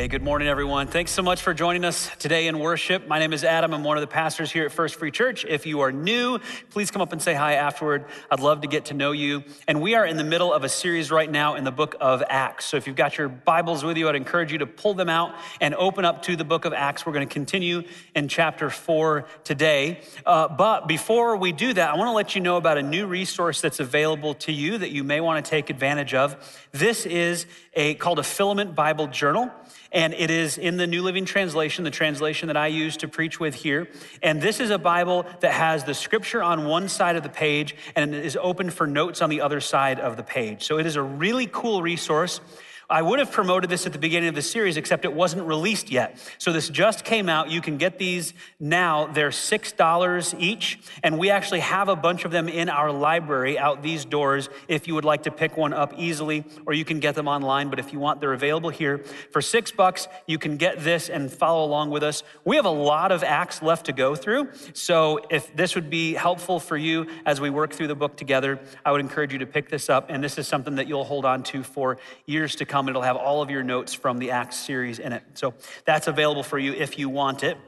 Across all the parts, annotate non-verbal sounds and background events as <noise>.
Hey, good morning, everyone. Thanks so much for joining us today in worship. My name is Adam. I'm one of the pastors here at First Free Church. If you are new, please come up and say hi afterward. I'd love to get to know you. And we are in the middle of a series right now in the book of Acts. So if you've got your Bibles with you, I'd encourage you to pull them out and open up to the book of Acts. We're going to continue in chapter four today. Uh, but before we do that, I want to let you know about a new resource that's available to you that you may want to take advantage of. This is a called a Filament Bible Journal and it is in the New Living Translation, the translation that I use to preach with here. And this is a Bible that has the scripture on one side of the page and is open for notes on the other side of the page. So it is a really cool resource. I would have promoted this at the beginning of the series, except it wasn't released yet. So this just came out. You can get these now. They're $6 each. And we actually have a bunch of them in our library out these doors if you would like to pick one up easily, or you can get them online. But if you want, they're available here. For six bucks, you can get this and follow along with us. We have a lot of acts left to go through. So if this would be helpful for you as we work through the book together, I would encourage you to pick this up. And this is something that you'll hold on to for years to come come. It'll have all of your notes from the Acts series in it. So that's available for you if you want it.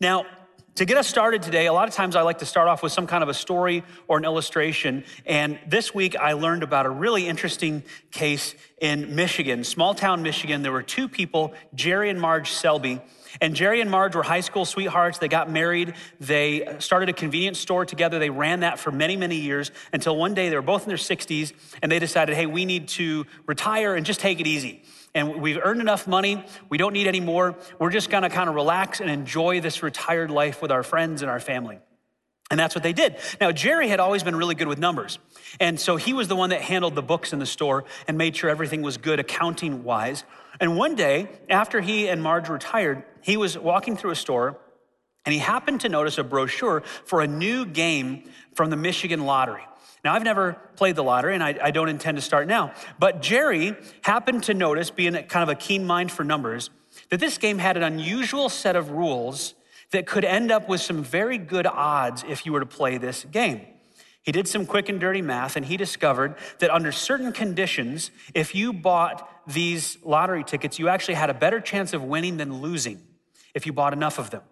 Now, to get us started today, a lot of times I like to start off with some kind of a story or an illustration. And this week I learned about a really interesting case in Michigan, small town Michigan. There were two people, Jerry and Marge Selbee. And Jerry and Marge were high school sweethearts. They got married. They started a convenience store together. They ran that for many, many years until one day they were both in their 60s and they decided, hey, we need to retire and just take it easy. And we've earned enough money. We don't need any more. We're just going to kind of relax and enjoy this retired life with our friends and our family. And that's what they did. Now, Jerry had always been really good with numbers. And so he was the one that handled the books in the store and made sure everything was good accounting wise. And one day, after he and Marge retired, he was walking through a store and he happened to notice a brochure for a new game from the Michigan Lottery. Now, I've never played the lottery and I, I, don't intend to start now, but Jerry happened to notice, being kind of a keen mind for numbers, that this game had an unusual set of rules that could end up with some very good odds if you were to play this game. He did some quick and dirty math and he discovered that under certain conditions, if you bought these lottery tickets, you actually had a better chance of winning than losing if you bought enough of them.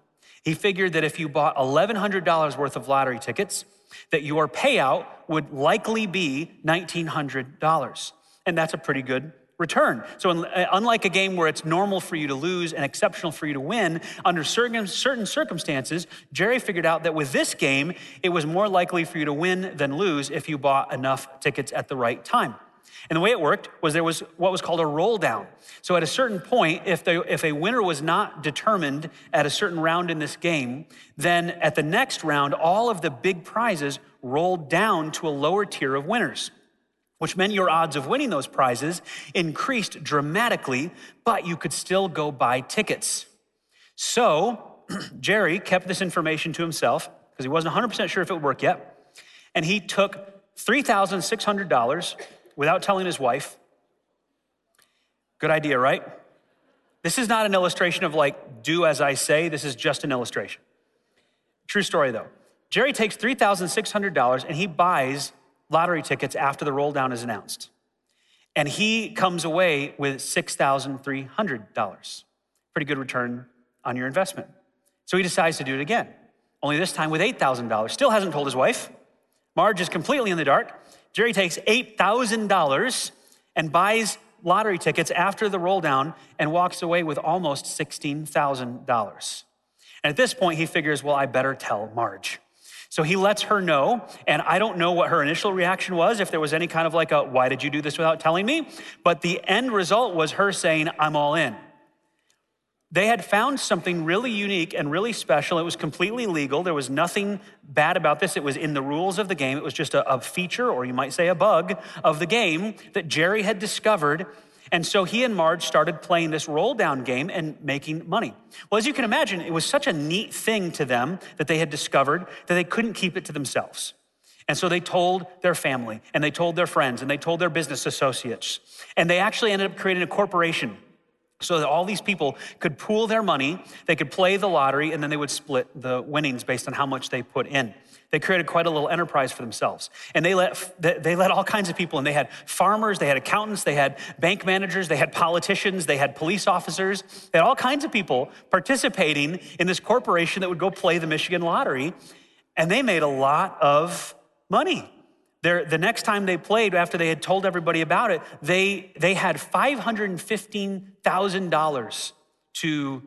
He figured that if you bought $1,100 worth of lottery tickets, that your payout would likely be $1,900. And that's a pretty good return. So, uh, unlike a game where it's normal for you to lose and exceptional for you to win, under certain, certain circumstances, Jerry figured out that with this game, it was more likely for you to win than lose if you bought enough tickets at the right time. And the way it worked was there was what was called a roll down. So at a certain point, if, the, if a winner was not determined at a certain round in this game, then at the next round, all of the big prizes rolled down to a lower tier of winners, which meant your odds of winning those prizes increased dramatically, but you could still go buy tickets. So <clears throat> Jerry kept this information to himself because he wasn't 100% sure if it would work yet. And he took $3,600 without telling his wife. Good idea, right? This is not an illustration of like, do as I say. This is just an illustration. True story though. Jerry takes $3,600 and he buys lottery tickets after the roll down is announced. And he comes away with $6,300. Pretty good return on your investment. So he decides to do it again, only this time with $8,000. Still hasn't told his wife. Marge is completely in the dark. Jerry takes $8,000 and buys lottery tickets after the roll down and walks away with almost $16,000. And at this point, he figures, well, I better tell Marge. So he lets her know, and I don't know what her initial reaction was, if there was any kind of like a, why did you do this without telling me? But the end result was her saying, I'm all in. They had found something really unique and really special. It was completely legal. There was nothing bad about this. It was in the rules of the game. It was just a, a, feature, or you might say a bug, of the game that Jerry had discovered. And so he and Marge started playing this roll down game and making money. Well, as you can imagine, it was such a neat thing to them that they had discovered that they couldn't keep it to themselves. And so they told their family, and they told their friends, and they told their business associates. And they actually ended up creating a corporation so that all these people could pool their money, they could play the lottery, and then they would split the winnings based on how much they put in. They created quite a little enterprise for themselves. And they let, they let all kinds of people in. They had farmers, they had accountants, they had bank managers, they had politicians, they had police officers. They had all kinds of people participating in this corporation that would go play the Michigan lottery. And they made a lot of money. The next time they played, after they had told everybody about it, they, they had $515,000 to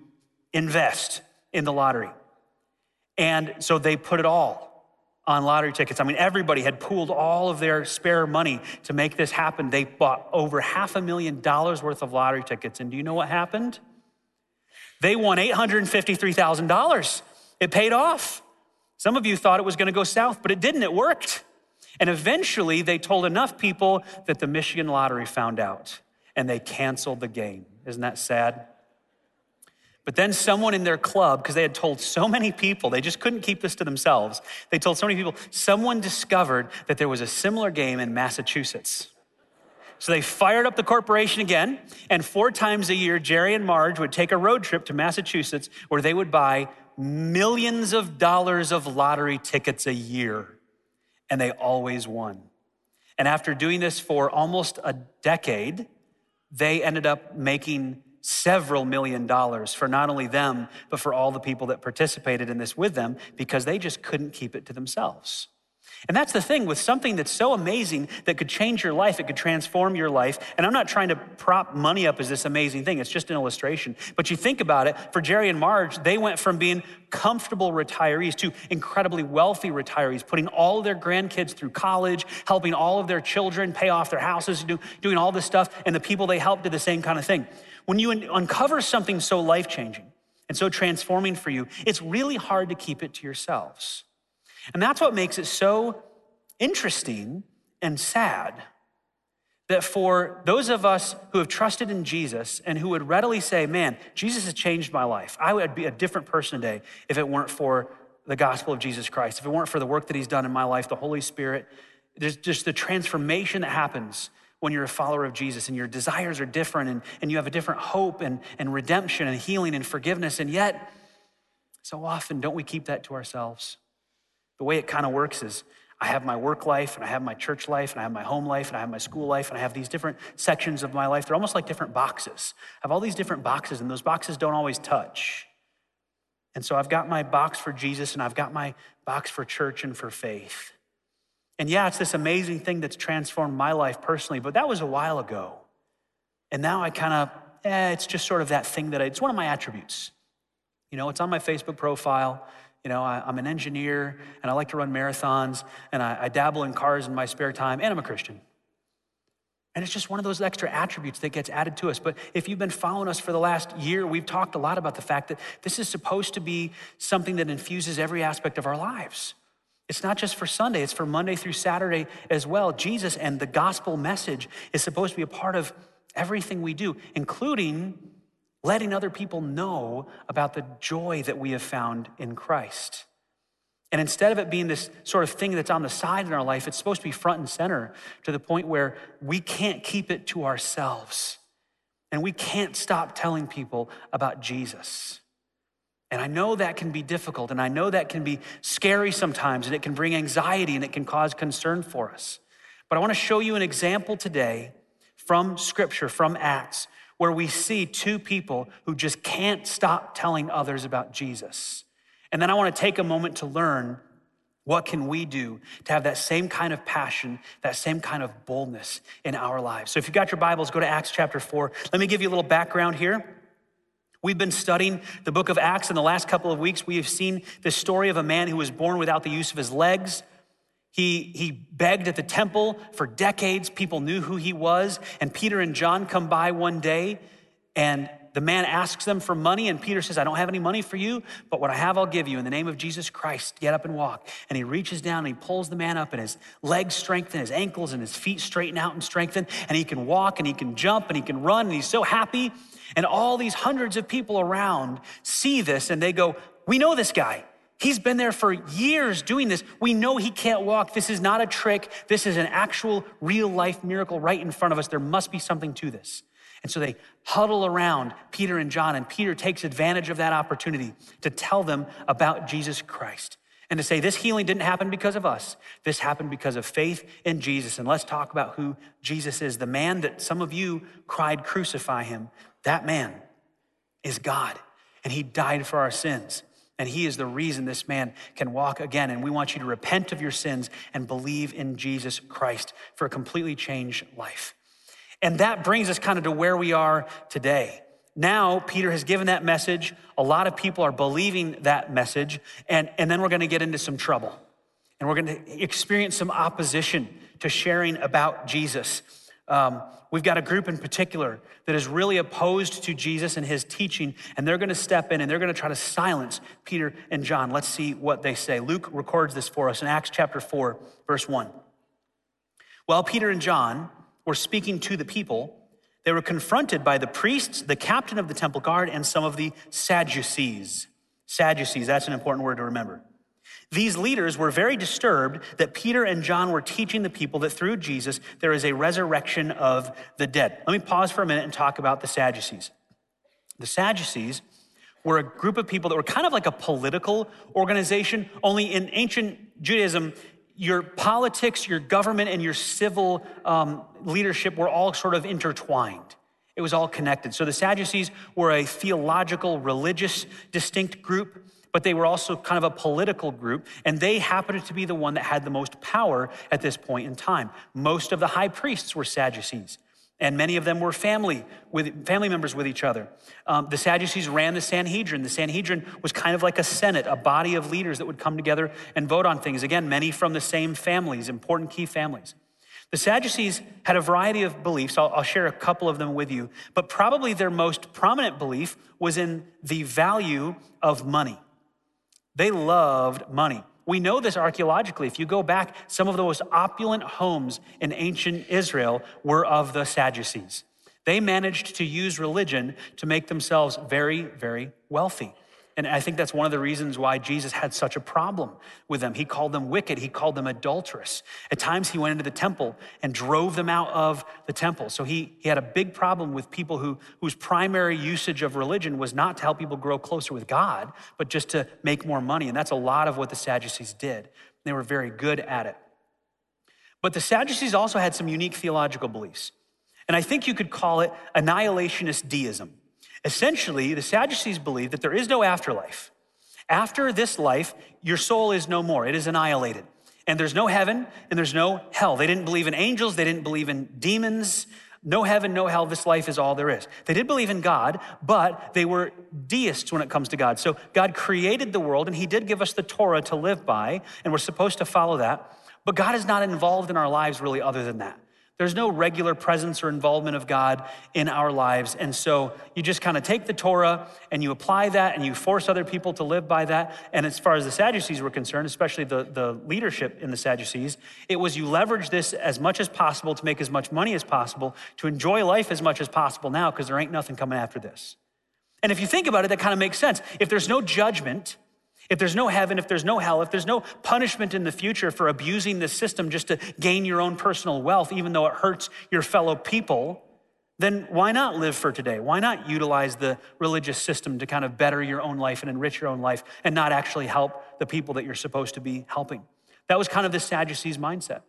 invest in the lottery. And so they put it all on lottery tickets. I mean, everybody had pooled all of their spare money to make this happen. They bought over half a million dollars worth of lottery tickets. And do you know what happened? They won $853,000. It paid off. Some of you thought it was going to go south, but it didn't. It worked. And eventually, they told enough people that the Michigan lottery found out and they canceled the game. Isn't that sad? But then someone in their club, because they had told so many people, they just couldn't keep this to themselves. They told so many people, someone discovered that there was a similar game in Massachusetts. So they fired up the corporation again, and four times a year, Jerry and Marge would take a road trip to Massachusetts where they would buy millions of dollars of lottery tickets a year, and they always won. And after doing this for almost a decade, they ended up making several million dollars for not only them, but for all the people that participated in this with them because they just couldn't keep it to themselves. And that's the thing with something that's so amazing that could change your life, it could transform your life. And I'm not trying to prop money up as this amazing thing, it's just an illustration. But you think about it, for Jerry and Marge, they went from being comfortable retirees to incredibly wealthy retirees, putting all of their grandkids through college, helping all of their children pay off their houses, do, doing all this stuff. And the people they helped did the same kind of thing. When you uncover something so life changing and so transforming for you, it's really hard to keep it to yourselves. And that's what makes it so interesting and sad that for those of us who have trusted in Jesus and who would readily say, Man, Jesus has changed my life, I would be a different person today if it weren't for the gospel of Jesus Christ, if it weren't for the work that he's done in my life, the Holy Spirit, there's just the transformation that happens when you're a follower of Jesus and your desires are different and, and you have a different hope and, and redemption and healing and forgiveness. And yet, so often, don't we keep that to ourselves? The way it kind of works is I have my work life and I have my church life and I have my home life and I have my school life and I have these different sections of my life. They're almost like different boxes. I have all these different boxes and those boxes don't always touch. And so I've got my box for Jesus and I've got my box for church and for faith. And yeah, it's this amazing thing that's transformed my life personally, but that was a while ago. And now I kind of, eh, it's just sort of that thing that I, it's one of my attributes. You know, it's on my Facebook profile. You know, I, am an engineer and I like to run marathons and I, I dabble in cars in my spare time and I'm a Christian. And it's just one of those extra attributes that gets added to us. But if you've been following us for the last year, we've talked a lot about the fact that this is supposed to be something that infuses every aspect of our lives. It's not just for Sunday, it's for Monday through Saturday as well. Jesus and the gospel message is supposed to be a part of everything we do, including letting other people know about the joy that we have found in Christ. And instead of it being this sort of thing that's on the side in our life, it's supposed to be front and center to the point where we can't keep it to ourselves. And we can't stop telling people about Jesus. And I know that can be difficult, and I know that can be scary sometimes, and it can bring anxiety and it can cause concern for us. But I want to show you an example today from Scripture, from Acts, where we see two people who just can't stop telling others about Jesus. And then I want to take a moment to learn what can we do to have that same kind of passion, that same kind of boldness in our lives. So if you've got your Bibles, go to Acts chapter 4. Let me give you a little background here. We've been studying the book of Acts in the last couple of weeks. We have seen the story of a man who was born without the use of his legs. He, he begged at the temple for decades. People knew who he was. And Peter and John come by one day, and the man asks them for money. And Peter says, I don't have any money for you, but what I have, I'll give you. In the name of Jesus Christ, get up and walk. And he reaches down and he pulls the man up, and his legs strengthen, his ankles and his feet straighten out and strengthen. And he can walk and he can jump and he can run. And he's so happy. And all these hundreds of people around see this and they go, We know this guy. He's been there for years doing this. We know he can't walk. This is not a trick. This is an actual real life miracle right in front of us. There must be something to this. And so they huddle around Peter and John, and Peter takes advantage of that opportunity to tell them about Jesus Christ and to say, This healing didn't happen because of us. This happened because of faith in Jesus. And let's talk about who Jesus is. The man that some of you cried, Crucify him, that man is God, and he died for our sins. And he is the reason this man can walk again. And we want you to repent of your sins and believe in Jesus Christ for a completely changed life. And that brings us kind of to where we are today. Now, Peter has given that message. A lot of people are believing that message. And, and then we're going to get into some trouble. And we're going to experience some opposition to sharing about Jesus. Um, we've got a group in particular that is really opposed to Jesus and his teaching, and they're going to step in and they're going to try to silence Peter and John. Let's see what they say. Luke records this for us in Acts chapter 4, verse 1. While Peter and John were speaking to the people, they were confronted by the priests, the captain of the temple guard, and some of the Sadducees. Sadducees, that's an important word to remember. These leaders were very disturbed that Peter and John were teaching the people that through Jesus there is a resurrection of the dead. Let me pause for a minute and talk about the Sadducees. The Sadducees were a group of people that were kind of like a political organization, only in ancient Judaism, your politics, your government, and your civil um, leadership were all sort of intertwined. It was all connected. So the Sadducees were a theological, religious, distinct group but they were also kind of a political group, and they happened to be the one that had the most power at this point in time. Most of the high priests were Sadducees, and many of them were family with family members with each other. Um, the Sadducees ran the Sanhedrin. The Sanhedrin was kind of like a senate, a body of leaders that would come together and vote on things. Again, many from the same families, important key families. The Sadducees had a variety of beliefs. I'll, I'll, share a couple of them with you, but probably their most prominent belief was in the value of money. They loved money. We know this archaeologically. If you go back, some of the most opulent homes in ancient Israel were of the Sadducees. They managed to use religion to make themselves very, very wealthy. And I think that's one of the reasons why Jesus had such a problem with them. He called them wicked, he called them adulterous. At times, he went into the temple and drove them out of the temple. So he, he had a big problem with people who, whose primary usage of religion was not to help people grow closer with God, but just to make more money. And that's a lot of what the Sadducees did. They were very good at it. But the Sadducees also had some unique theological beliefs. And I think you could call it annihilationist deism. Essentially, the Sadducees believe that there is no afterlife. After this life, your soul is no more, it is annihilated. And there's no heaven and there's no hell. They didn't believe in angels, they didn't believe in demons. No heaven, no hell, this life is all there is. They did believe in God, but they were deists when it comes to God. So God created the world and He did give us the Torah to live by, and we're supposed to follow that. But God is not involved in our lives really, other than that. There's no regular presence or involvement of God in our lives. And so you just kind of take the Torah and you apply that and you force other people to live by that. And as far as the Sadducees were concerned, especially the, the leadership in the Sadducees, it was you leverage this as much as possible to make as much money as possible, to enjoy life as much as possible now, because there ain't nothing coming after this. And if you think about it, that kind of makes sense. If there's no judgment, if there's no heaven, if there's no hell, if there's no punishment in the future for abusing the system just to gain your own personal wealth, even though it hurts your fellow people, then why not live for today? Why not utilize the religious system to kind of better your own life and enrich your own life and not actually help the people that you're supposed to be helping? That was kind of the Sadducees' mindset.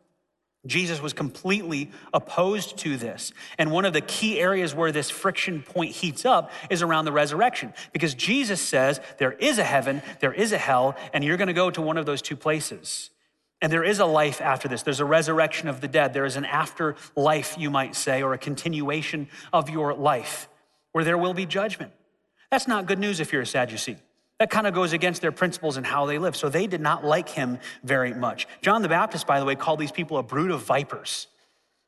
Jesus was completely opposed to this. And one of the key areas where this friction point heats up is around the resurrection. Because Jesus says there is a heaven, there is a hell, and you're going to go to one of those two places. And there is a life after this. There's a resurrection of the dead. There is an afterlife, you might say, or a continuation of your life where there will be judgment. That's not good news if you're a Sadducee. That kind of goes against their principles and how they live. So they did not like him very much. John the Baptist, by the way, called these people a brood of vipers.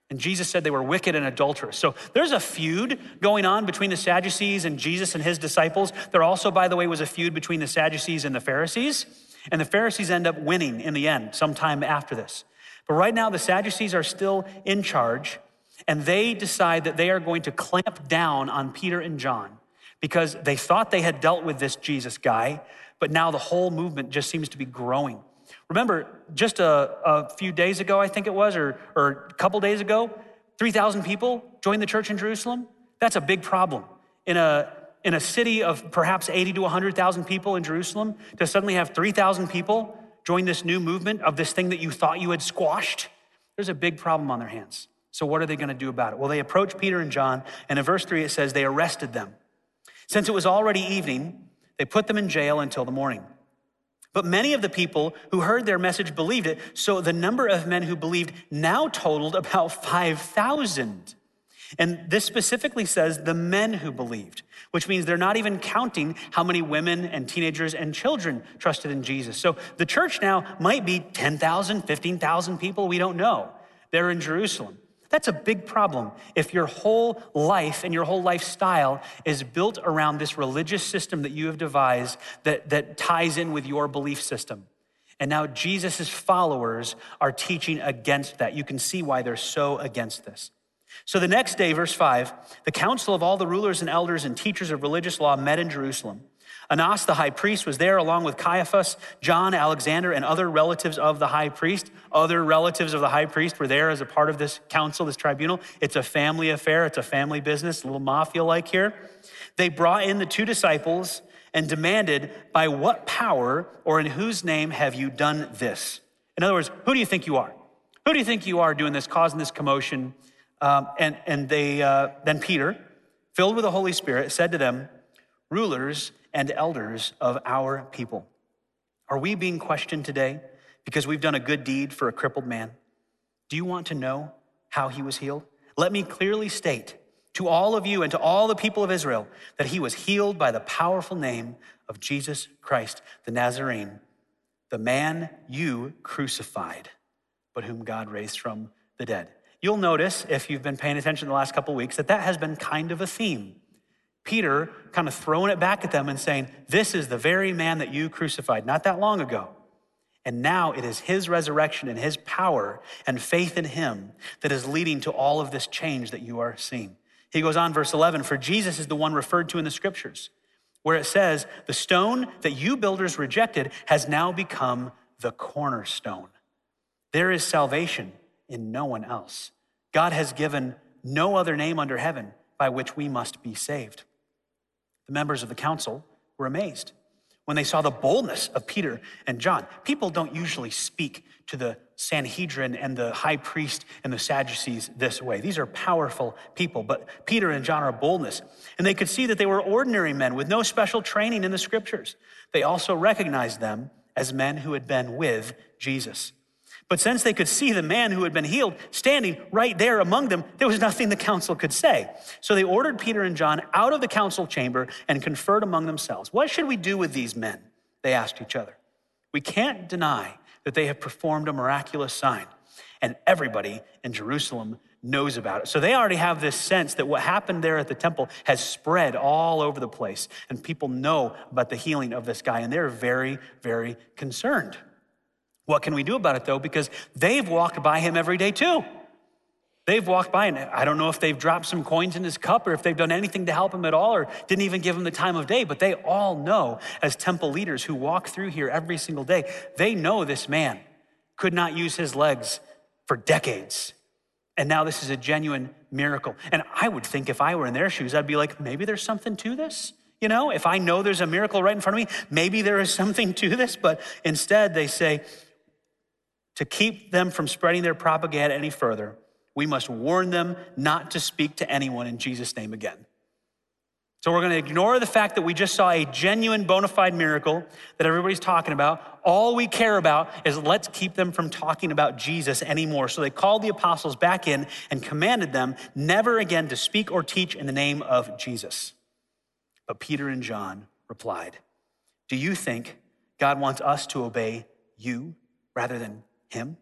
And Jesus said they were wicked and adulterous. So there's a feud going on between the Sadducees and Jesus and his disciples. There also, by the way, was a feud between the Sadducees and the Pharisees. And the Pharisees end up winning in the end, sometime after this. But right now, the Sadducees are still in charge, and they decide that they are going to clamp down on Peter and John because they thought they had dealt with this Jesus guy, but now the whole movement just seems to be growing. Remember, just a, a few days ago, I think it was, or, or a couple days ago, 3,000 people joined the church in Jerusalem. That's a big problem. In a, in a city of perhaps 80 to 100,000 people in Jerusalem, to suddenly have 3,000 people join this new movement of this thing that you thought you had squashed, there's a big problem on their hands. So, what are they going to do about it? Well, they approach Peter and John, and in verse 3 it says they arrested them. Since it was already evening, they put them in jail until the morning. But many of the people who heard their message believed it, so the number of men who believed now totaled about 5,000. And this specifically says the men who believed, which means they're not even counting how many women and teenagers and children trusted in Jesus. So the church now might be 10,000, 15,000 people, we don't know. They're in Jerusalem. That's a big problem if your whole life and your whole lifestyle is built around this religious system that you have devised that, that ties in with your belief system. And now Jesus' followers are teaching against that. You can see why they're so against this. So the next day, verse 5, the council of all the rulers and elders and teachers of religious law met in Jerusalem. Annas the high priest was there along with Caiaphas, John, Alexander, and other relatives of the high priest. Other relatives of the high priest were there as a part of this council, this tribunal. It's a family affair, it's a family business, a little mafia like here. They brought in the two disciples and demanded, By what power or in whose name have you done this? In other words, who do you think you are? Who do you think you are doing this, causing this commotion? Um, and and they, uh, then Peter, filled with the Holy Spirit, said to them, Rulers and elders of our people. Are we being questioned today because we've done a good deed for a crippled man? Do you want to know how he was healed? Let me clearly state to all of you and to all the people of Israel that he was healed by the powerful name of Jesus Christ, the Nazarene, the man you crucified, but whom God raised from the dead. You'll notice, if you've been paying attention the last couple of weeks, that that has been kind of a theme Peter kind of throwing it back at them and saying, This is the very man that you crucified not that long ago. And now it is his resurrection and his power and faith in him that is leading to all of this change that you are seeing. He goes on, verse 11 For Jesus is the one referred to in the scriptures, where it says, The stone that you builders rejected has now become the cornerstone. There is salvation in no one else. God has given no other name under heaven by which we must be saved. The members of the council were amazed when they saw the boldness of Peter and John. People don't usually speak to the Sanhedrin and the high priest and the Sadducees this way. These are powerful people, but Peter and John are boldness. And they could see that they were ordinary men with no special training in the scriptures. They also recognized them as men who had been with Jesus. But since they could see the man who had been healed standing right there among them, there was nothing the council could say. So they ordered Peter and John out of the council chamber and conferred among themselves. What should we do with these men? They asked each other. We can't deny that they have performed a miraculous sign, and everybody in Jerusalem knows about it. So they already have this sense that what happened there at the temple has spread all over the place, and people know about the healing of this guy, and they're very, very concerned. What can we do about it though? Because they've walked by him every day too. They've walked by, and I don't know if they've dropped some coins in his cup or if they've done anything to help him at all or didn't even give him the time of day, but they all know, as temple leaders who walk through here every single day, they know this man could not use his legs for decades. And now this is a genuine miracle. And I would think if I were in their shoes, I'd be like, maybe there's something to this. You know, if I know there's a miracle right in front of me, maybe there is something to this. But instead, they say, to keep them from spreading their propaganda any further, we must warn them not to speak to anyone in Jesus' name again. So we're going to ignore the fact that we just saw a genuine bona fide miracle that everybody's talking about. All we care about is let's keep them from talking about Jesus anymore. So they called the apostles back in and commanded them never again to speak or teach in the name of Jesus. But Peter and John replied, Do you think God wants us to obey you rather than him,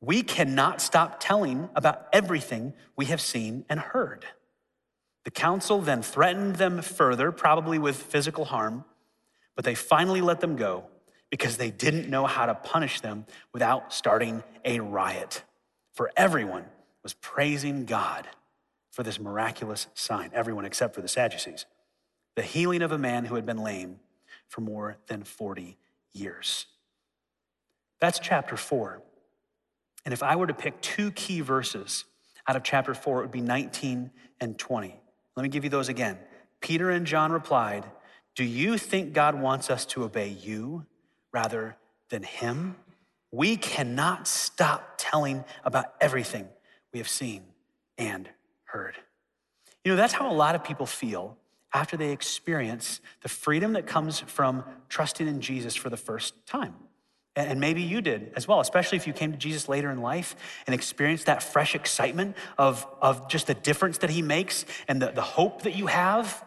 we cannot stop telling about everything we have seen and heard. The council then threatened them further, probably with physical harm, but they finally let them go because they didn't know how to punish them without starting a riot. For everyone was praising God for this miraculous sign, everyone except for the Sadducees, the healing of a man who had been lame for more than 40 years. That's chapter four. And if I were to pick two key verses out of chapter four, it would be 19 and 20. Let me give you those again. Peter and John replied, Do you think God wants us to obey you rather than him? We cannot stop telling about everything we have seen and heard. You know, that's how a lot of people feel after they experience the freedom that comes from trusting in Jesus for the first time. And maybe you did as well, especially if you came to Jesus later in life and experienced that fresh excitement of, of just the difference that he makes and the, the hope that you have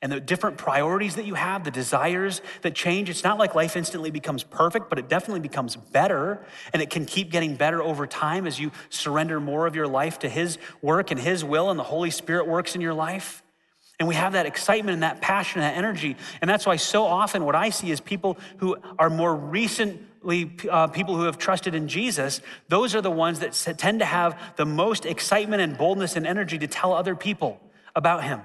and the different priorities that you have, the desires that change. It's not like life instantly becomes perfect, but it definitely becomes better. And it can keep getting better over time as you surrender more of your life to His work and His will, and the Holy Spirit works in your life. And we have that excitement and that passion and that energy. And that's why so often what I see is people who are more recently uh, people who have trusted in Jesus, those are the ones that tend to have the most excitement and boldness and energy to tell other people about Him.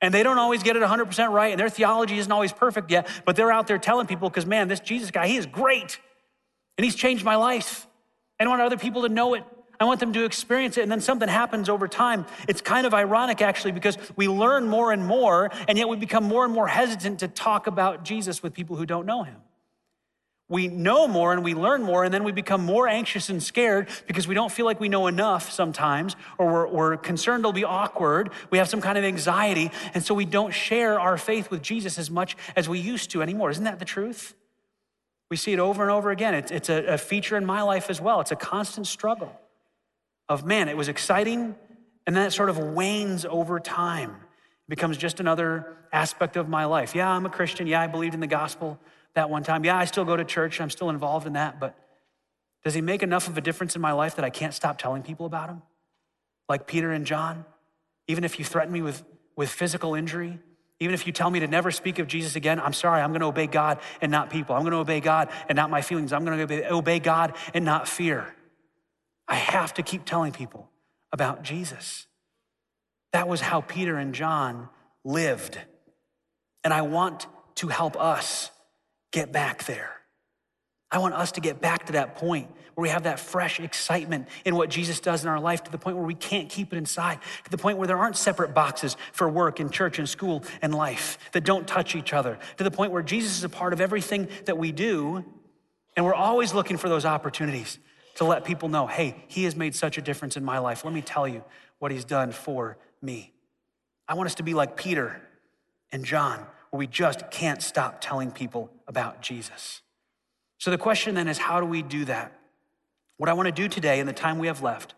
And they don't always get it 100% right, and their theology isn't always perfect yet, but they're out there telling people, because man, this Jesus guy, he is great, and he's changed my life. I want other people to know it. I want them to experience it, and then something happens over time. It's kind of ironic, actually, because we learn more and more, and yet we become more and more hesitant to talk about Jesus with people who don't know him we know more and we learn more, and then we become more anxious and scared because we don't feel like we know enough sometimes, or we're, we're, concerned it'll be awkward. We have some kind of anxiety, and so we don't share our faith with Jesus as much as we used to anymore. Isn't that the truth? We see it over and over again. It's, it's a, a feature in my life as well. It's a constant struggle of, man, it was exciting, and then it sort of wanes over time. It becomes just another aspect of my life. Yeah, I'm a Christian. Yeah, I believed in the gospel that one time. Yeah, I still go to church, I'm still involved in that, but does he make enough of a difference in my life that I can't stop telling people about him? Like Peter and John? Even if you threaten me with, with physical injury, even if you tell me to never speak of Jesus again, I'm sorry, I'm gonna obey God and not people. I'm gonna obey God and not my feelings. I'm gonna obey, obey God and not fear. I have to keep telling people about Jesus. That was how Peter and John lived. And I want to help us get back there. I want us to get back to that point where we have that fresh excitement in what Jesus does in our life to the point where we can't keep it inside, to the point where there aren't separate boxes for work and church and school and life that don't touch each other, to the point where Jesus is a part of everything that we do. And we're always looking for those opportunities to let people know hey, he has made such a difference in my life. Let me tell you what he's done for me. I want us to be like Peter and John, we just can't stop telling people about Jesus. So the question then is how do we do that? What I want to do today in the time we have left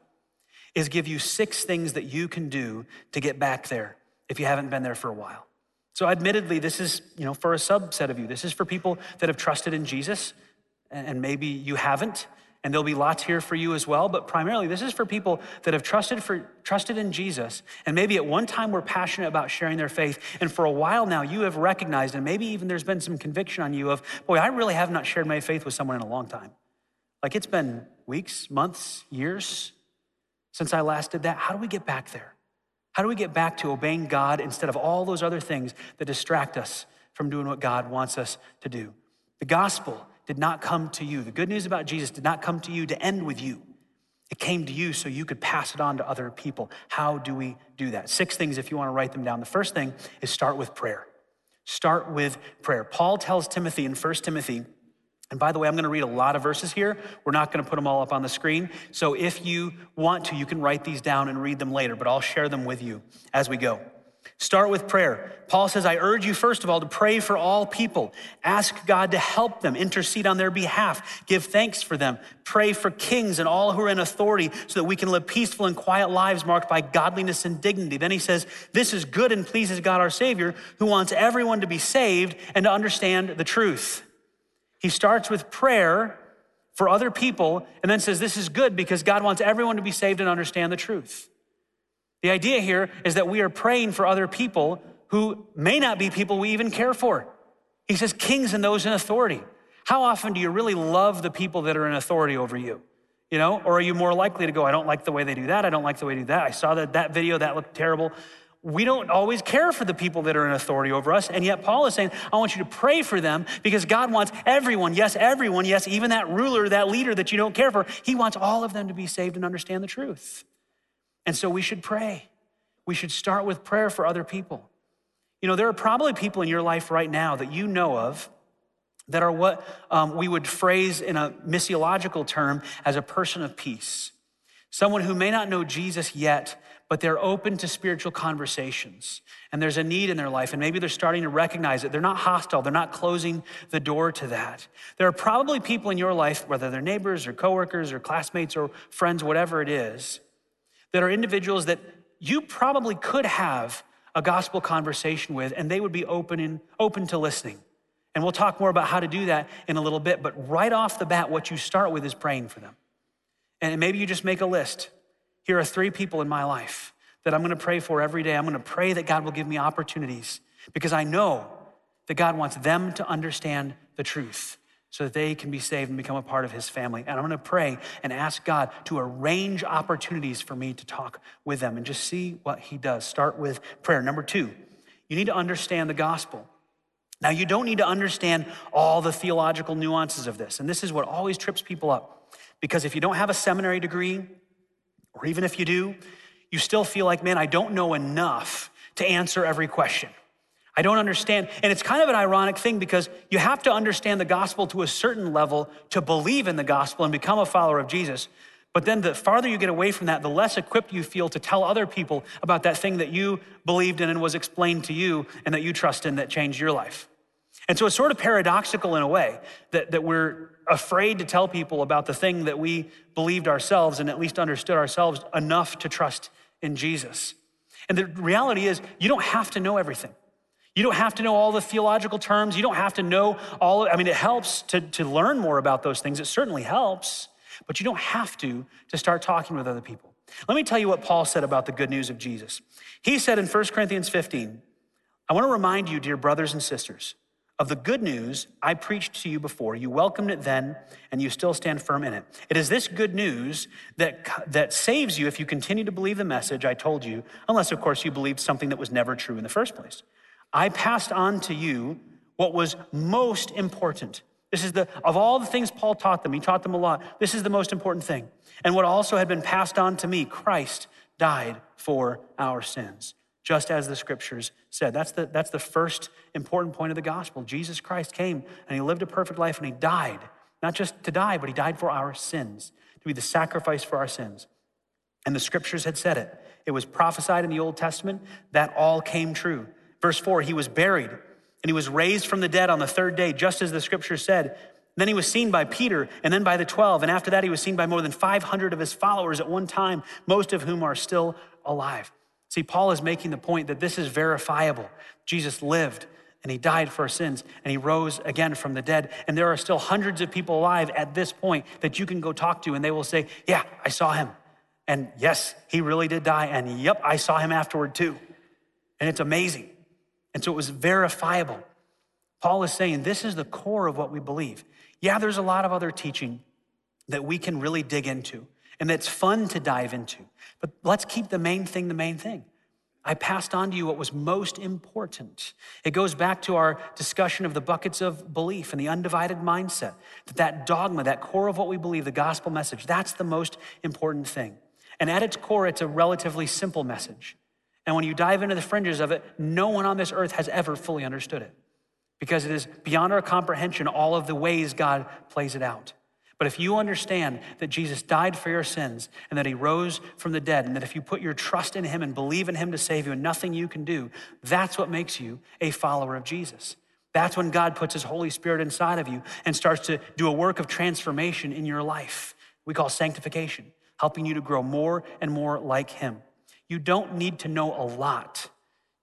is give you six things that you can do to get back there if you haven't been there for a while. So admittedly this is, you know, for a subset of you. This is for people that have trusted in Jesus and maybe you haven't and there'll be lots here for you as well, but primarily this is for people that have trusted for trusted in Jesus and maybe at one time were passionate about sharing their faith and for a while now you have recognized and maybe even there's been some conviction on you of, boy, I really have not shared my faith with someone in a long time. Like it's been weeks, months, years since I last did that. How do we get back there? How do we get back to obeying God instead of all those other things that distract us from doing what God wants us to do? The gospel did not come to you. The good news about Jesus did not come to you to end with you. It came to you so you could pass it on to other people. How do we do that? Six things if you want to write them down. The first thing is start with prayer. Start with prayer. Paul tells Timothy in 1 Timothy, and by the way, I'm going to read a lot of verses here. We're not going to put them all up on the screen. So if you want to, you can write these down and read them later, but I'll share them with you as we go. Start with prayer. Paul says, I urge you, first of all, to pray for all people. Ask God to help them, intercede on their behalf, give thanks for them. Pray for kings and all who are in authority so that we can live peaceful and quiet lives marked by godliness and dignity. Then he says, This is good and pleases God our Savior, who wants everyone to be saved and to understand the truth. He starts with prayer for other people and then says, This is good because God wants everyone to be saved and understand the truth. The idea here is that we are praying for other people who may not be people we even care for. He says, kings and those in authority. How often do you really love the people that are in authority over you? You know, or are you more likely to go, I don't like the way they do that. I don't like the way they do that. I saw that, that video, that looked terrible. We don't always care for the people that are in authority over us. And yet, Paul is saying, I want you to pray for them because God wants everyone, yes, everyone, yes, even that ruler, that leader that you don't care for, he wants all of them to be saved and understand the truth. And so we should pray. we should start with prayer for other people. You know, there are probably people in your life right now that you know of that are what um, we would phrase in a missiological term as a person of peace. Someone who may not know Jesus yet, but they're open to spiritual conversations. And there's a need in their life, and maybe they're starting to recognize it. They're not hostile, they're not closing the door to that. There are probably people in your life, whether they're neighbors or coworkers or classmates or friends, whatever it is, that are individuals that you probably could have a gospel conversation with, and they would be open, in, open to listening. And we'll talk more about how to do that in a little bit. But right off the bat, what you start with is praying for them. And maybe you just make a list. Here are three people in my life that I'm gonna pray for every day. I'm gonna pray that God will give me opportunities because I know that God wants them to understand the truth so that they can be saved and become a part of his family. And I'm gonna pray and ask God to arrange opportunities for me to talk with them and just see what he does. Start with prayer. Number two, you need to understand the gospel. Now, you don't need to understand all the theological nuances of this. And this is what always trips people up. Because if you don't have a seminary degree, or even if you do, you still feel like, man, I don't know enough to answer every question. I don't understand. And it's kind of an ironic thing because you have to understand the gospel to a certain level to believe in the gospel and become a follower of Jesus. But then the farther you get away from that, the less equipped you feel to tell other people about that thing that you believed in and was explained to you and that you trust in that changed your life. And so it's sort of paradoxical in a way that, that we're afraid to tell people about the thing that we believed ourselves and at least understood ourselves enough to trust in Jesus. And the reality is, you don't have to know everything. You don't have to know all the theological terms. You don't have to know all, I mean, it helps to, to learn more about those things. It certainly helps, but you don't have to to start talking with other people. Let me tell you what Paul said about the good news of Jesus. He said in 1 Corinthians 15, I want to remind you, dear brothers and sisters, of the good news I preached to you before. You welcomed it then, and you still stand firm in it. It is this good news that, that saves you if you continue to believe the message I told you, unless, of course, you believed something that was never true in the first place. I passed on to you what was most important. This is the, of all the things Paul taught them, he taught them a lot. This is the most important thing. And what also had been passed on to me, Christ died for our sins, just as the scriptures said. That's the, that's the first important point of the gospel. Jesus Christ came and he lived a perfect life and he died, not just to die, but he died for our sins, to be the sacrifice for our sins. And the scriptures had said it. It was prophesied in the Old Testament that all came true. Verse 4 He was buried and he was raised from the dead on the third day, just as the scripture said. Then he was seen by Peter and then by the 12. And after that, he was seen by more than 500 of his followers at one time, most of whom are still alive. See, Paul is making the point that this is verifiable. Jesus lived and he died for our sins and he rose again from the dead. And there are still hundreds of people alive at this point that you can go talk to and they will say, Yeah, I saw him. And yes, he really did die. And yep, I saw him afterward too. And it's amazing. And so it was verifiable. Paul is saying this is the core of what we believe. Yeah, there's a lot of other teaching that we can really dig into and that's fun to dive into. But let's keep the main thing the main thing. I passed on to you what was most important. It goes back to our discussion of the buckets of belief and the undivided mindset. That that dogma, that core of what we believe, the gospel message, that's the most important thing. And at its core, it's a relatively simple message. And when you dive into the fringes of it, no one on this earth has ever fully understood it because it is beyond our comprehension all of the ways God plays it out. But if you understand that Jesus died for your sins and that he rose from the dead, and that if you put your trust in him and believe in him to save you and nothing you can do, that's what makes you a follower of Jesus. That's when God puts his Holy Spirit inside of you and starts to do a work of transformation in your life. We call sanctification, helping you to grow more and more like him. You don't need to know a lot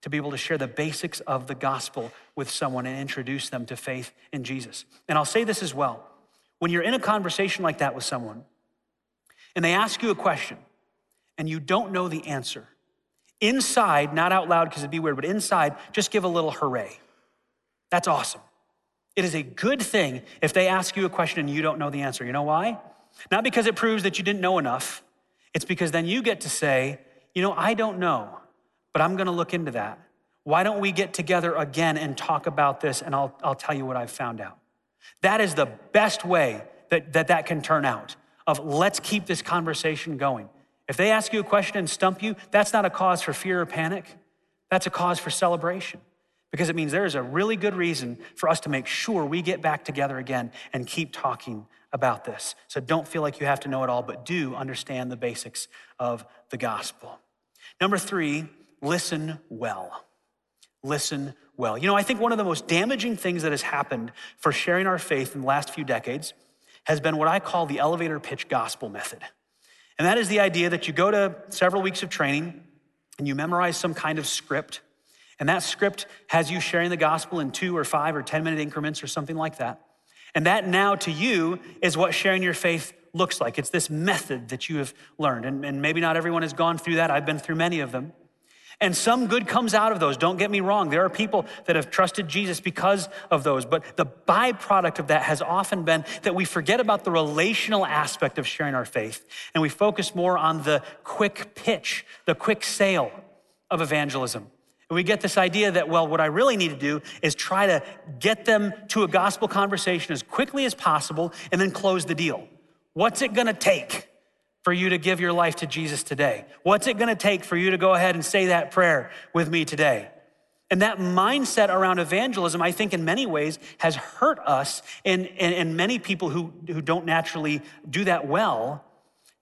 to be able to share the basics of the gospel with someone and introduce them to faith in Jesus. And I'll say this as well. When you're in a conversation like that with someone and they ask you a question and you don't know the answer, inside, not out loud because it'd be weird, but inside, just give a little hooray. That's awesome. It is a good thing if they ask you a question and you don't know the answer. You know why? Not because it proves that you didn't know enough, it's because then you get to say, you know, I don't know, but I'm going to look into that. Why don't we get together again and talk about this and I'll, I'll tell you what I've found out? That is the best way that, that that can turn out of let's keep this conversation going. If they ask you a question and stump you, that's not a cause for fear or panic. That's a cause for celebration because it means there is a really good reason for us to make sure we get back together again and keep talking about this. So don't feel like you have to know it all, but do understand the basics of the gospel. Number three, listen well. Listen well. You know, I think one of the most damaging things that has happened for sharing our faith in the last few decades has been what I call the elevator pitch gospel method. And that is the idea that you go to several weeks of training and you memorize some kind of script and that script has you sharing the gospel in two or five or 10 minute increments or something like that. And that now to you is what sharing your faith looks like. It's this method that you have learned. And, and maybe not everyone has gone through that. I've been through many of them. And some good comes out of those. Don't get me wrong. There are people that have trusted Jesus because of those. But the byproduct of that has often been that we forget about the relational aspect of sharing our faith and we focus more on the quick pitch, the quick sale of evangelism. And we get this idea that, well, what I really need to do is try to get them to a gospel conversation as quickly as possible and then close the deal. What's it gonna take for you to give your life to Jesus today? What's it gonna take for you to go ahead and say that prayer with me today? And that mindset around evangelism, I think, in many ways has hurt us and, and, and many people who, who don't naturally do that well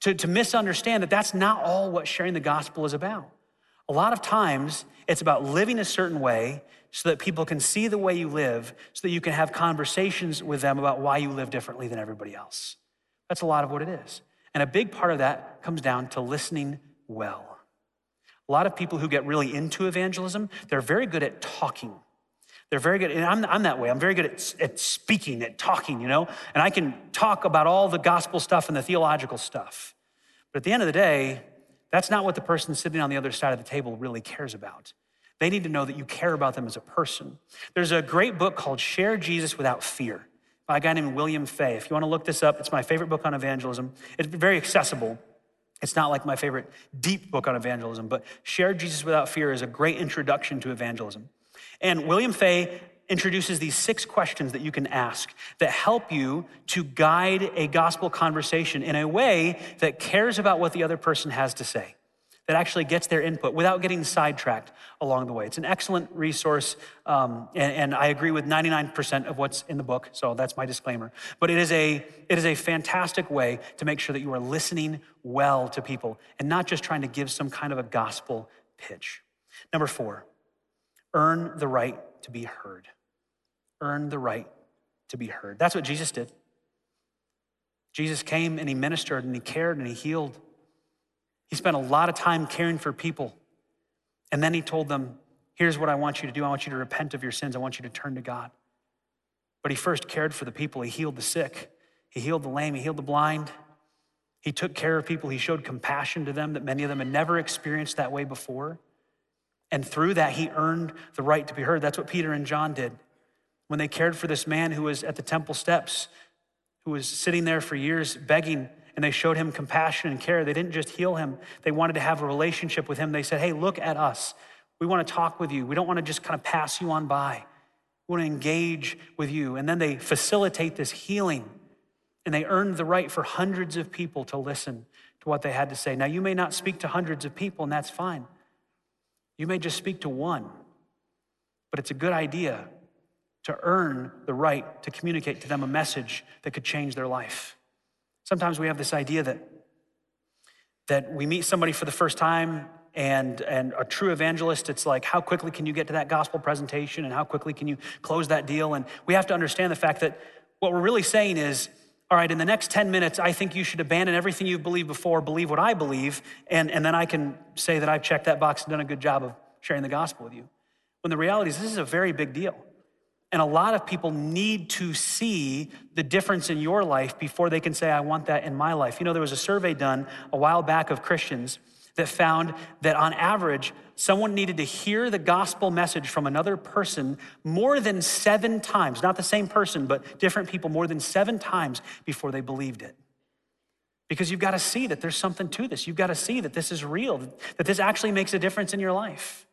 to, to misunderstand that that's not all what sharing the gospel is about. A lot of times, it's about living a certain way so that people can see the way you live, so that you can have conversations with them about why you live differently than everybody else. That's a lot of what it is. And a big part of that comes down to listening well. A lot of people who get really into evangelism, they're very good at talking. They're very good, and I'm, I'm that way. I'm very good at, at speaking, at talking, you know? And I can talk about all the gospel stuff and the theological stuff. But at the end of the day, that's not what the person sitting on the other side of the table really cares about. They need to know that you care about them as a person. There's a great book called Share Jesus Without Fear by a guy named William Fay. If you want to look this up, it's my favorite book on evangelism. It's very accessible. It's not like my favorite deep book on evangelism, but Share Jesus Without Fear is a great introduction to evangelism. And William Fay introduces these six questions that you can ask that help you to guide a gospel conversation in a way that cares about what the other person has to say that actually gets their input without getting sidetracked along the way. It's an excellent resource, um, and, and, I agree with 99% of what's in the book, so that's my disclaimer. But it is, a, it is a fantastic way to make sure that you are listening well to people and not just trying to give some kind of a gospel pitch. Number four, earn the right to be heard. Earn the right to be heard. That's what Jesus did. Jesus came and he ministered and he cared and he healed he spent a lot of time caring for people. And then he told them, Here's what I want you to do. I want you to repent of your sins. I want you to turn to God. But he first cared for the people. He healed the sick, he healed the lame, he healed the blind. He took care of people. He showed compassion to them that many of them had never experienced that way before. And through that, he earned the right to be heard. That's what Peter and John did. When they cared for this man who was at the temple steps, who was sitting there for years begging and they showed him compassion and care. They didn't just heal him, they wanted to have a relationship with him. They said, Hey, look at us. We want to talk with you. We don't want to just kind of pass you on by. We want to engage with you. And then they facilitate this healing and they earned the right for hundreds of people to listen to what they had to say. Now, you may not speak to hundreds of people, and that's fine. You may just speak to one, but it's a good idea to earn the right to communicate to them a message that could change their life. Sometimes we have this idea that, that we meet somebody for the first time and, and a true evangelist, it's like, how quickly can you get to that gospel presentation and how quickly can you close that deal? And we have to understand the fact that what we're really saying is, all right, in the next 10 minutes, I think you should abandon everything you've believed before, believe what I believe, and, and then I can say that I've checked that box and done a good job of sharing the gospel with you. When the reality is, this is a very big deal. And a lot of people need to see the difference in your life before they can say, I want that in my life. You know, there was a survey done a while back of Christians that found that on average, someone needed to hear the gospel message from another person more than seven times, not the same person, but different people more than seven times before they believed it. Because you've got to see that there's something to this. You've got to see that this is real, that this actually makes a difference in your life.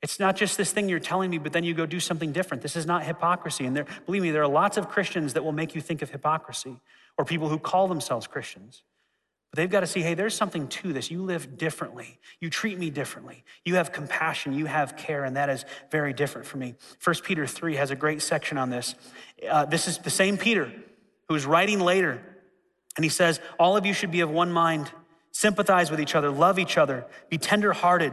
It's not just this thing you're telling me, but then you go do something different. This is not hypocrisy. And there, believe me, there are lots of Christians that will make you think of hypocrisy or people who call themselves Christians. But they've got to see hey, there's something to this. You live differently. You treat me differently. You have compassion. You have care, and that is very different for me. 1 Peter 3 has a great section on this. Uh, this is the same Peter who's writing later, and he says, All of you should be of one mind, sympathize with each other, love each other, be tenderhearted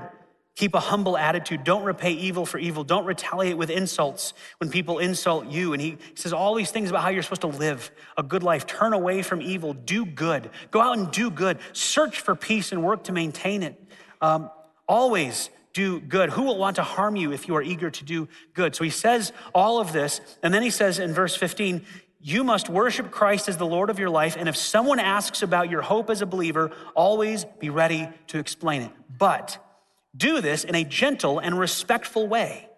Keep a humble attitude. Don't repay evil for evil. Don't retaliate with insults when people insult you. And he says all these things about how you're supposed to live a good life. Turn away from evil. Do good. Go out and do good. Search for peace and work to maintain it. Um, always do good. Who will want to harm you if you are eager to do good? So he says all of this. And then he says in verse 15, you must worship Christ as the Lord of your life. And if someone asks about your hope as a believer, always be ready to explain it. But do this in a gentle and respectful way.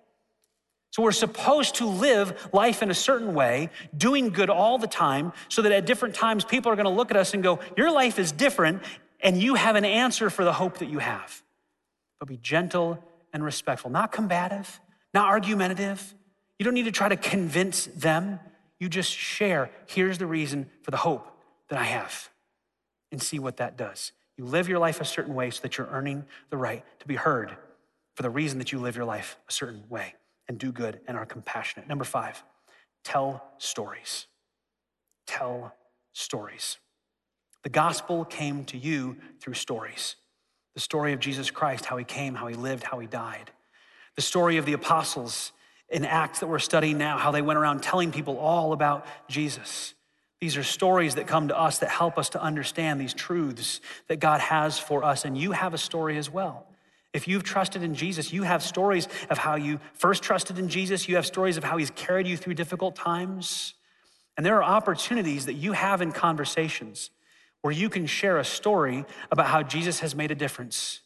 So we're supposed to live life in a certain way, doing good all the time, so that at different times people are going to look at us and go, Your life is different, and you have an answer for the hope that you have. But be gentle and respectful, not combative, not argumentative. You don't need to try to convince them. You just share, here's the reason for the hope that I have, and see what that does. You live your life a certain way so that you're earning the right to be heard for the reason that you live your life a certain way and do good and are compassionate. Number five, tell stories. Tell stories. The gospel came to you through stories. The story of Jesus Christ, how he came, how he lived, how he died. The story of the apostles in Acts that we're studying now, how they went around telling people all about Jesus. These are stories that come to us that help us to understand these truths that God has for us. And you have a story as well. If you've trusted in Jesus, you have stories of how you first trusted in Jesus. You have stories of how he's carried you through difficult times. And there are opportunities that you have in conversations where you can share a story about how Jesus has made a difference.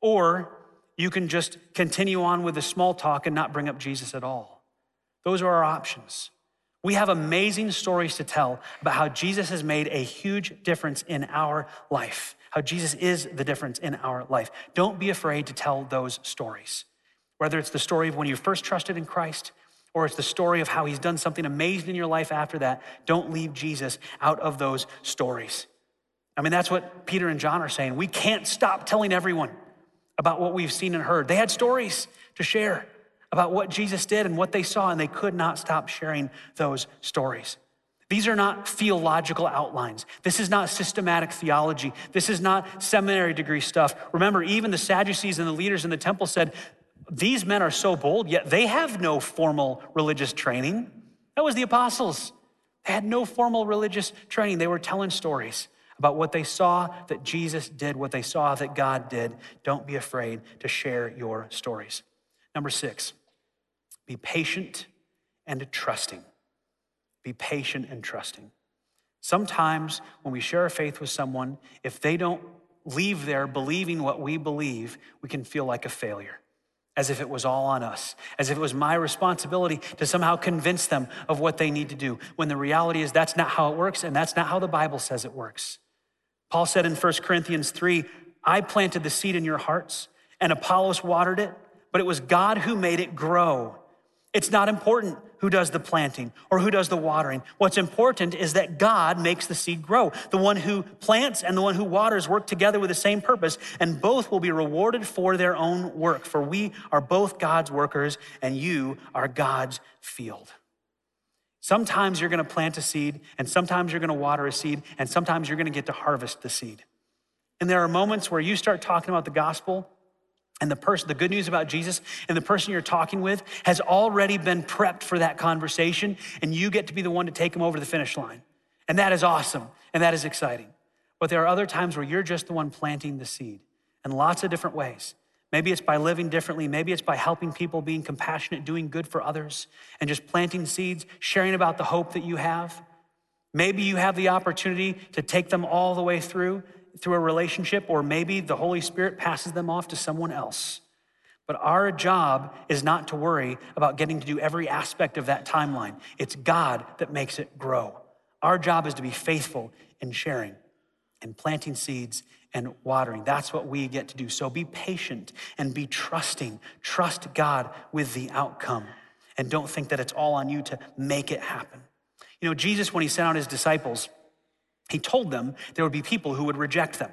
Or you can just continue on with the small talk and not bring up Jesus at all. Those are our options. We have amazing stories to tell about how Jesus has made a huge difference in our life, how Jesus is the difference in our life. Don't be afraid to tell those stories. Whether it's the story of when you first trusted in Christ, or it's the story of how he's done something amazing in your life after that, don't leave Jesus out of those stories. I mean, that's what Peter and John are saying. We can't stop telling everyone about what we've seen and heard. They had stories to share about what Jesus did and what they saw, and they could not stop sharing those stories. These are not theological outlines. This is not systematic theology. This is not seminary degree stuff. Remember, even the Sadducees and the leaders in the temple said, These men are so bold, yet they have no formal religious training. That was the apostles. They had no formal religious training. They were telling stories about what they saw that Jesus did, what they saw that God did. Don't be afraid to share your stories. Number six, be patient and trusting. Be patient and trusting. Sometimes when we share our faith with someone, if they don't leave there believing what we believe, we can feel like a failure, as if it was all on us, as if it was my responsibility to somehow convince them of what they need to do, when the reality is that's not how it works and that's not how the Bible says it works. Paul said in 1 Corinthians 3 I planted the seed in your hearts, and Apollos watered it, but it was God who made it grow. It's not important who does the planting or who does the watering. What's important is that God makes the seed grow. The one who plants and the one who waters work together with the same purpose, and both will be rewarded for their own work. For we are both God's workers, and you are God's field. Sometimes you're going to plant a seed, and sometimes you're going to water a seed, and sometimes you're going to get to harvest the seed. And there are moments where you start talking about the gospel and the person, the good news about Jesus and the person you're talking with has already been prepped for that conversation, and you get to be the one to take them over the finish line. And that is awesome, and that is exciting. But there are other times where you're just the one planting the seed in lots of different ways. Maybe it's by living differently. Maybe it's by helping people, being compassionate, doing good for others, and just planting seeds, sharing about the hope that you have. Maybe you have the opportunity to take them all the way through through a relationship, or maybe the Holy Spirit passes them off to someone else. But our job is not to worry about getting to do every aspect of that timeline. It's God that makes it grow. Our job is to be faithful in sharing and planting seeds and watering. That's what we get to do. So be patient and be trusting. Trust God with the outcome. And don't think that it's all on you to make it happen. You know, Jesus, when he sent out his disciples, he told them there would be people who would reject them.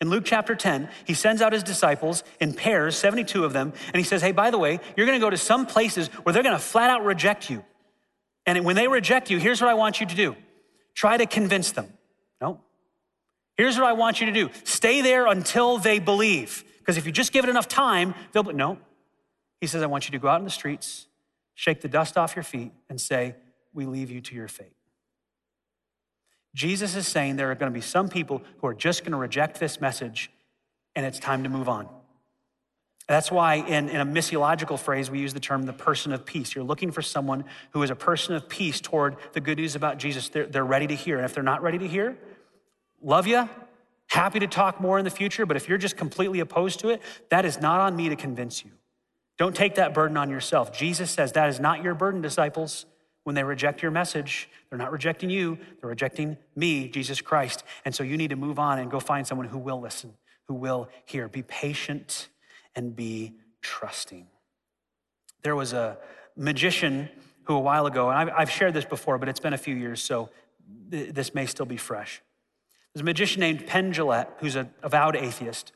In Luke chapter 10, he sends out his disciples in pairs, 72 of them, and he says, Hey, by the way, you're gonna go to some places where they're gonna flat out reject you. And when they reject you, here's what I want you to do try to convince them. No. Here's what I want you to do stay there until they believe. Because if you just give it enough time, they'll, be- no. He says, I want you to go out in the streets, shake the dust off your feet, and say, We leave you to your fate. Jesus is saying there are going to be some people who are just going to reject this message, and it's time to move on. That's why, in, in, a missiological phrase, we use the term the person of peace. You're looking for someone who is a person of peace toward the good news about Jesus. They're, they're ready to hear. And if they're not ready to hear, love you, happy to talk more in the future. But if you're just completely opposed to it, that is not on me to convince you. Don't take that burden on yourself. Jesus says that is not your burden, disciples. When they reject your message, they're not rejecting you, they're rejecting me, Jesus Christ. And so you need to move on and go find someone who will listen, who will hear. Be patient and be trusting. There was a magician who, a while ago, and I've, shared this before, but it's been a few years, so this may still be fresh. There's a magician named Penn who's a avowed atheist,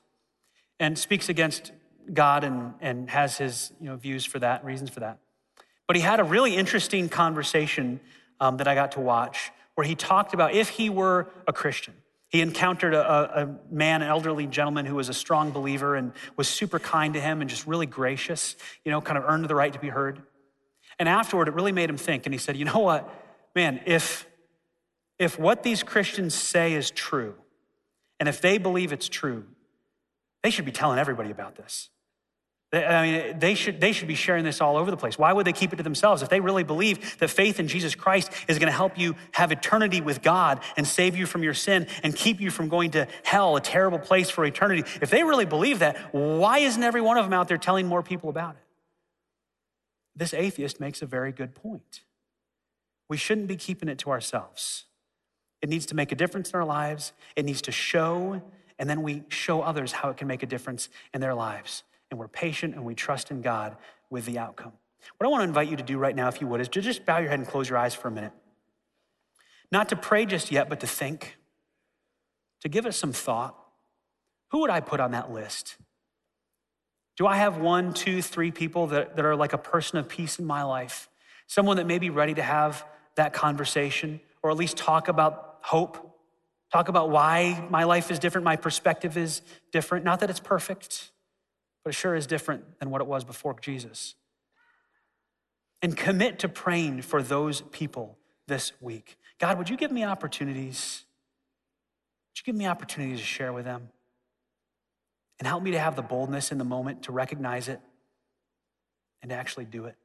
and speaks against God and, and has his you know, views for that, reasons for that. But he had a really interesting conversation um, that I got to watch where he talked about if he were a Christian. He encountered a, a, man, an elderly gentleman who was a strong believer and was super kind to him and just really gracious, you know, kind of earned the right to be heard. And afterward, it really made him think. And he said, You know what? Man, if, if what these Christians say is true, and if they believe it's true, they should be telling everybody about this. I mean, they should, they should be sharing this all over the place. Why would they keep it to themselves? If they really believe that faith in Jesus Christ is going to help you have eternity with God and save you from your sin and keep you from going to hell, a terrible place for eternity, if they really believe that, why isn't every one of them out there telling more people about it? This atheist makes a very good point. We shouldn't be keeping it to ourselves. It needs to make a difference in our lives, it needs to show, and then we show others how it can make a difference in their lives and we're patient and we trust in God with the outcome. What I want to invite you to do right now, if you would, is to just bow your head and close your eyes for a minute. Not to pray just yet, but to think, to give it some thought. Who would I put on that list? Do I have one, two, three people that, that are like a person of peace in my life? Someone that may be ready to have that conversation or at least talk about hope, talk about why my life is different, my perspective is different. Not that it's perfect, but it sure is different than what it was before Jesus. And commit to praying for those people this week. God, would you give me opportunities? Would you give me opportunities to share with them? And help me to have the boldness in the moment to recognize it and to actually do it.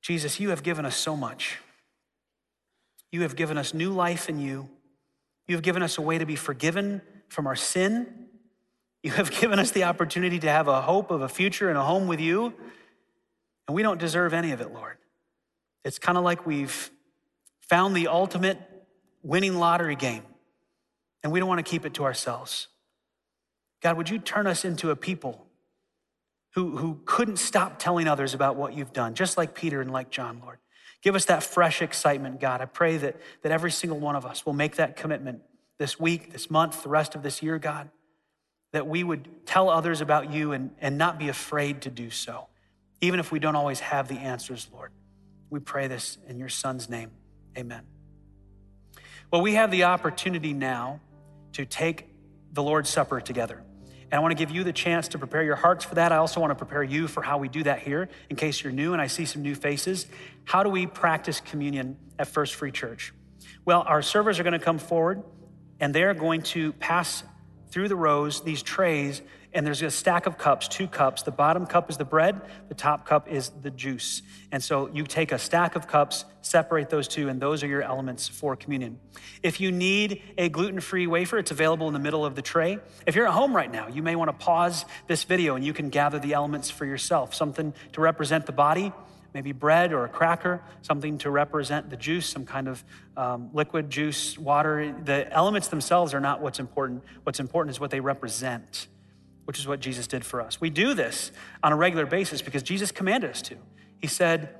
Jesus, you have given us so much. You have given us new life in you. You have given us a way to be forgiven from our sin you have <laughs> given us the opportunity to have a hope of a future and a home with you, and we don't deserve any of it, Lord. It's kind of like we've found the ultimate winning lottery game, and we don't want to keep it to ourselves. God, would you turn us into a people who, who couldn't stop telling others about what you've done, just like Peter and like John, Lord? Give us that fresh excitement, God. I pray that, that every single one of us will make that commitment this week, this month, the rest of this year, God that we would tell others about you and, and not be afraid to do so, even if we don't always have the answers, Lord. We pray this in your Son's name. Amen. Well, we have the opportunity now to take the Lord's Supper together. And I want to give you the chance to prepare your hearts for that. I also want to prepare you for how we do that here in case you're new and I see some new faces. How do we practice communion at First Free Church? Well, our servers are going to come forward and they're going to pass through the rows, these trays, and there's a stack of cups, two cups. The bottom cup is the bread, the top cup is the juice. And so you take a stack of cups, separate those two, and those are your elements for communion. If you need a gluten free wafer, it's available in the middle of the tray. If you're at home right now, you may want to pause this video and you can gather the elements for yourself something to represent the body maybe bread or a cracker, something to represent the juice, some kind of um, liquid juice, water. The elements themselves are not what's important. What's important is what they represent, which is what Jesus did for us. We do this on a regular basis because Jesus commanded us to. He said,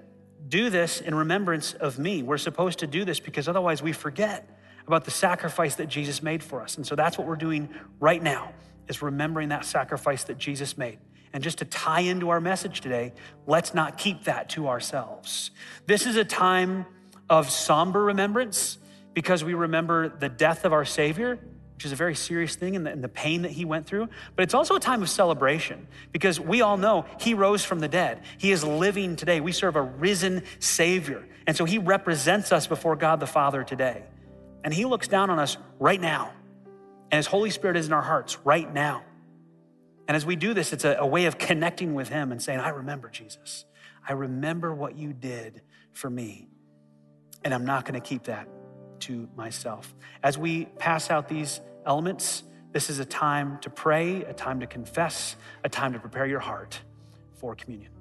do this in remembrance of me. We're supposed to do this because otherwise we forget about the sacrifice that Jesus made for us. And so that's what we're doing right now is remembering that sacrifice that Jesus made. And just to tie into our message today, let's not keep that to ourselves. This is a time of somber remembrance because we remember the death of our Savior, which is a very serious thing and the, and the, pain that he went through. But it's also a time of celebration because we all know he rose from the dead. He is living today. We serve a risen Savior. And so he represents us before God the Father today. And he looks down on us right now. And his Holy Spirit is in our hearts right now. And as we do this, it's a, a way of connecting with him and saying, I remember Jesus. I remember what you did for me. And I'm not going to keep that to myself. As we pass out these elements, this is a time to pray, a time to confess, a time to prepare your heart for communion.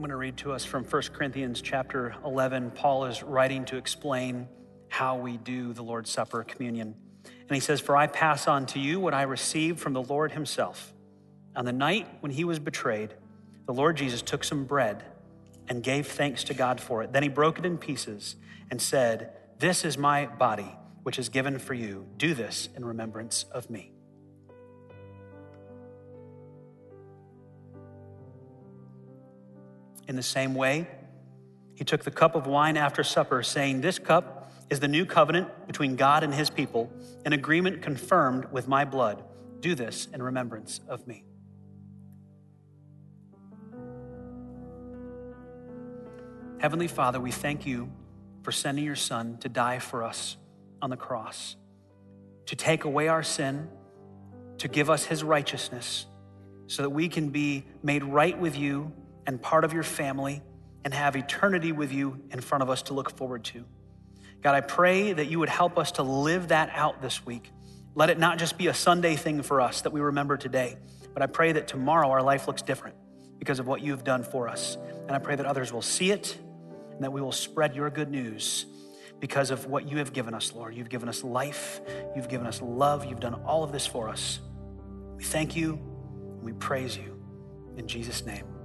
I'm going to read to us from 1 Corinthians chapter 11. Paul is writing to explain how we do the Lord's Supper communion. And he says, For I pass on to you what I received from the Lord himself. On the night when he was betrayed, the Lord Jesus took some bread and gave thanks to God for it. Then he broke it in pieces and said, This is my body, which is given for you. Do this in remembrance of me. In the same way, he took the cup of wine after supper, saying, This cup is the new covenant between God and his people, an agreement confirmed with my blood. Do this in remembrance of me. Heavenly Father, we thank you for sending your Son to die for us on the cross, to take away our sin, to give us his righteousness, so that we can be made right with you and part of your family and have eternity with you in front of us to look forward to. God, I pray that you would help us to live that out this week. Let it not just be a Sunday thing for us that we remember today, but I pray that tomorrow our life looks different because of what you have done for us. And I pray that others will see it and that we will spread your good news because of what you have given us, Lord. You've given us life, you've given us love, you've done all of this for us. We thank you, we praise you. In Jesus' name.